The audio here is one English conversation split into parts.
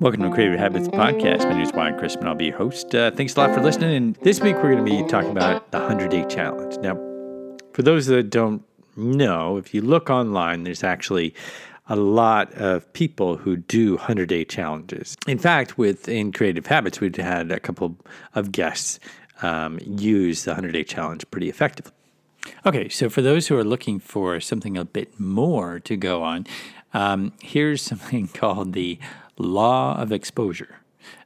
Welcome to Creative Habits Podcast. My name is Wyatt Chrisman. I'll be your host. Uh, thanks a lot for listening. And this week we're going to be talking about the 100 Day Challenge. Now, for those that don't know, if you look online, there's actually a lot of people who do 100 day challenges. In fact, within Creative Habits, we've had a couple of guests um, use the 100 day challenge pretty effectively. Okay, so for those who are looking for something a bit more to go on, um, here's something called the Law of Exposure.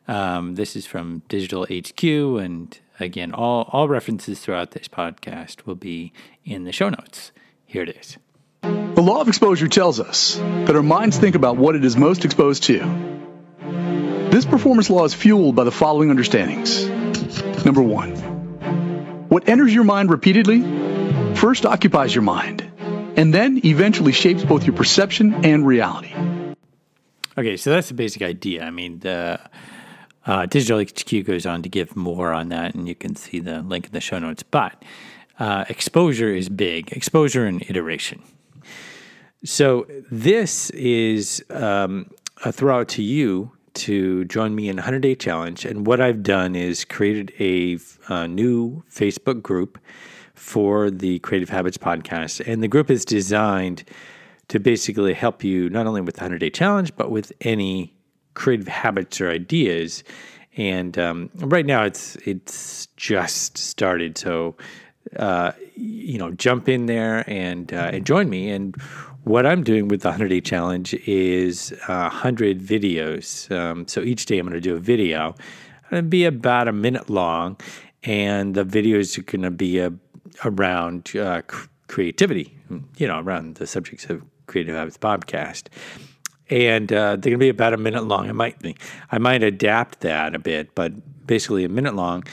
Um, this is from Digital HQ, and again, all, all references throughout this podcast will be in the show notes. Here it is. The law of exposure tells us that our minds think about what it is most exposed to. This performance law is fueled by the following understandings. Number one, what enters your mind repeatedly first occupies your mind, and then eventually shapes both your perception and reality. Okay, so that's the basic idea. I mean, the uh, Digital HQ goes on to give more on that, and you can see the link in the show notes. But uh, exposure is big, exposure and iteration. So this is um, a throw out to you to join me in 100 Day Challenge. And what I've done is created a, a new Facebook group for the Creative Habits podcast. And the group is designed to basically help you not only with the 100 day challenge, but with any creative habits or ideas. And um, right now, it's it's just started, so uh, you know, jump in there and uh, and join me. And what I'm doing with the 100 day challenge is uh, 100 videos. Um, so each day, I'm going to do a video. It'll be about a minute long, and the videos are going to be a, around uh, creativity. You know, around the subjects of Creative Habits podcast. And uh, they're going to be about a minute long. I might I might adapt that a bit, but basically a minute long.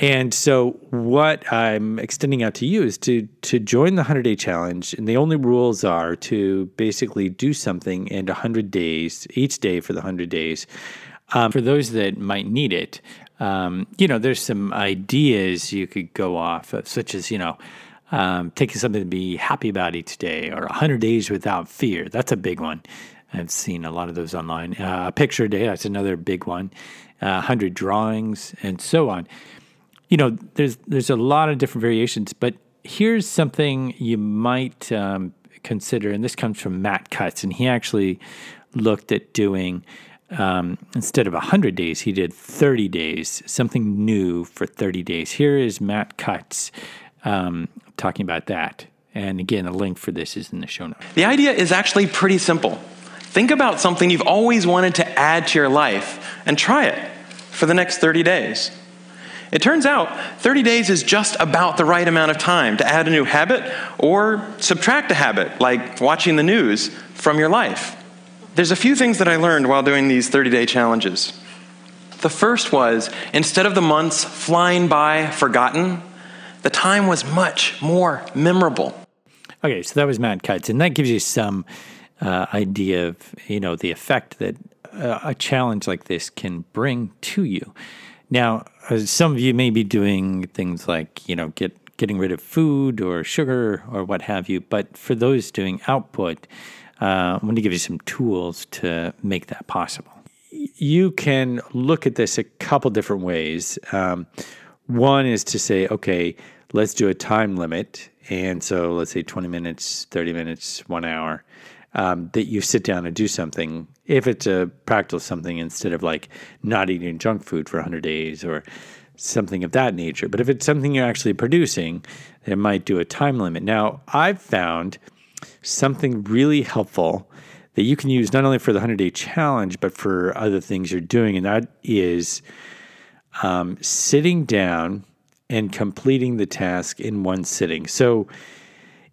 And so, what I'm extending out to you is to to join the 100 day challenge. And the only rules are to basically do something in 100 days, each day for the 100 days. Um, for those that might need it, um, you know, there's some ideas you could go off of, such as, you know, um, taking something to be happy about each day, or 100 days without fear. That's a big one. I've seen a lot of those online. Uh, a picture a day, that's another big one. Uh, 100 drawings, and so on. You know, there's there's a lot of different variations, but here's something you might um, consider, and this comes from Matt Cutts, and he actually looked at doing um, instead of 100 days, he did 30 days, something new for 30 days. Here is Matt Cutts um, talking about that. And again, a link for this is in the show notes. The idea is actually pretty simple. Think about something you've always wanted to add to your life and try it for the next 30 days. It turns out 30 days is just about the right amount of time to add a new habit or subtract a habit, like watching the news, from your life. There's a few things that I learned while doing these 30 day challenges. The first was instead of the months flying by forgotten, the time was much more memorable. Okay, so that was Matt Cutts, and that gives you some uh, idea of you know the effect that uh, a challenge like this can bring to you. Now, uh, some of you may be doing things like you know get getting rid of food or sugar or what have you, but for those doing output, uh, I'm going to give you some tools to make that possible. You can look at this a couple different ways. Um, one is to say, okay, let's do a time limit. And so let's say 20 minutes, 30 minutes, one hour, um, that you sit down and do something. If it's a practical something instead of like not eating junk food for 100 days or something of that nature. But if it's something you're actually producing, it might do a time limit. Now, I've found something really helpful that you can use not only for the 100 day challenge, but for other things you're doing. And that is um, sitting down and completing the task in one sitting. So,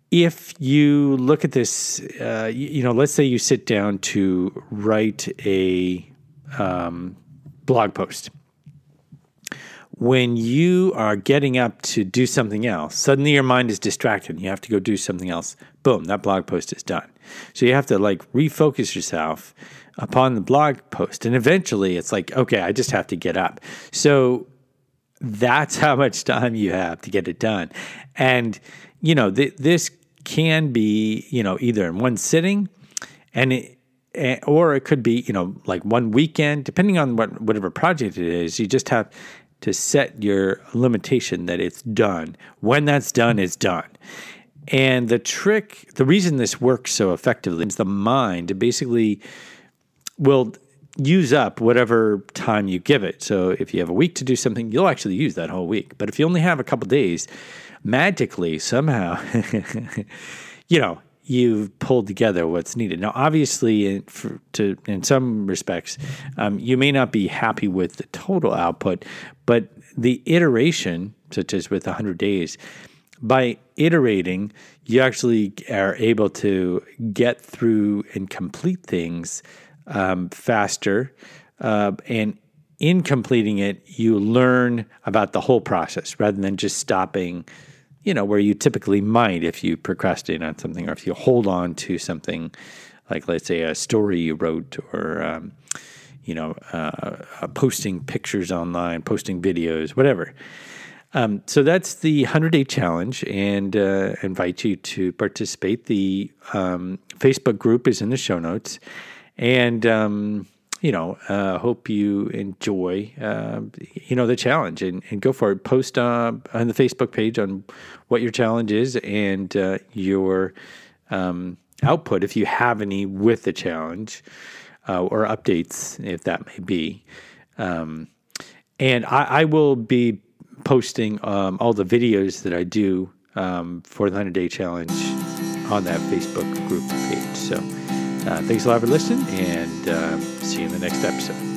if you look at this, uh, you, know, let's say you sit down to write a um, blog post. When you are getting up to do something else, suddenly your mind is distracted and you have to go do something else. Boom, that blog post is done. So you have to like refocus yourself upon the blog post. And eventually it's like, okay, I just have to get up. So that's how much time you have to get it done. And, you know, th- this can be, you know, either in one sitting and it, eh, or it could be you know like one weekend, depending on what whatever project it is. You just have to set your limitation that it's done. When that's done, it's done. And the trick, the reason this works so effectively is the mind basically will use up whatever time you give it. So if you have a week to do something, you'll actually use that whole week. But if you only have a couple days, magically somehow, you know, you've pulled together what's needed. Now, obviously, in, for, to, in some respects, um, you may not be happy with the total output, but the iteration, such as with 100 days, by iterating, you actually are able to get through and complete things um, faster. Uh, and in completing it, you learn about the whole process rather than just stopping, you know, where you typically might if you procrastinate on something or if you hold on to something like, let's say, a story you wrote or, um, you know, uh, uh posting pictures online, posting videos, whatever. Um, so that's the 100 day challenge and uh, invite you to participate. The um, Facebook group is in the show notes. And, um, you know, uh, hope you enjoy, uh, you know, the challenge and, and go for it. Post uh, on the Facebook page on what your challenge is and uh, your um, output, if you have any, with the challenge uh, or updates, if that may be. Um, and I, I, will be posting um, all the videos that I do um, for the 100 Day Challenge on that Facebook group page. So, thanks a lot for listening, and uh, see you in the next episode.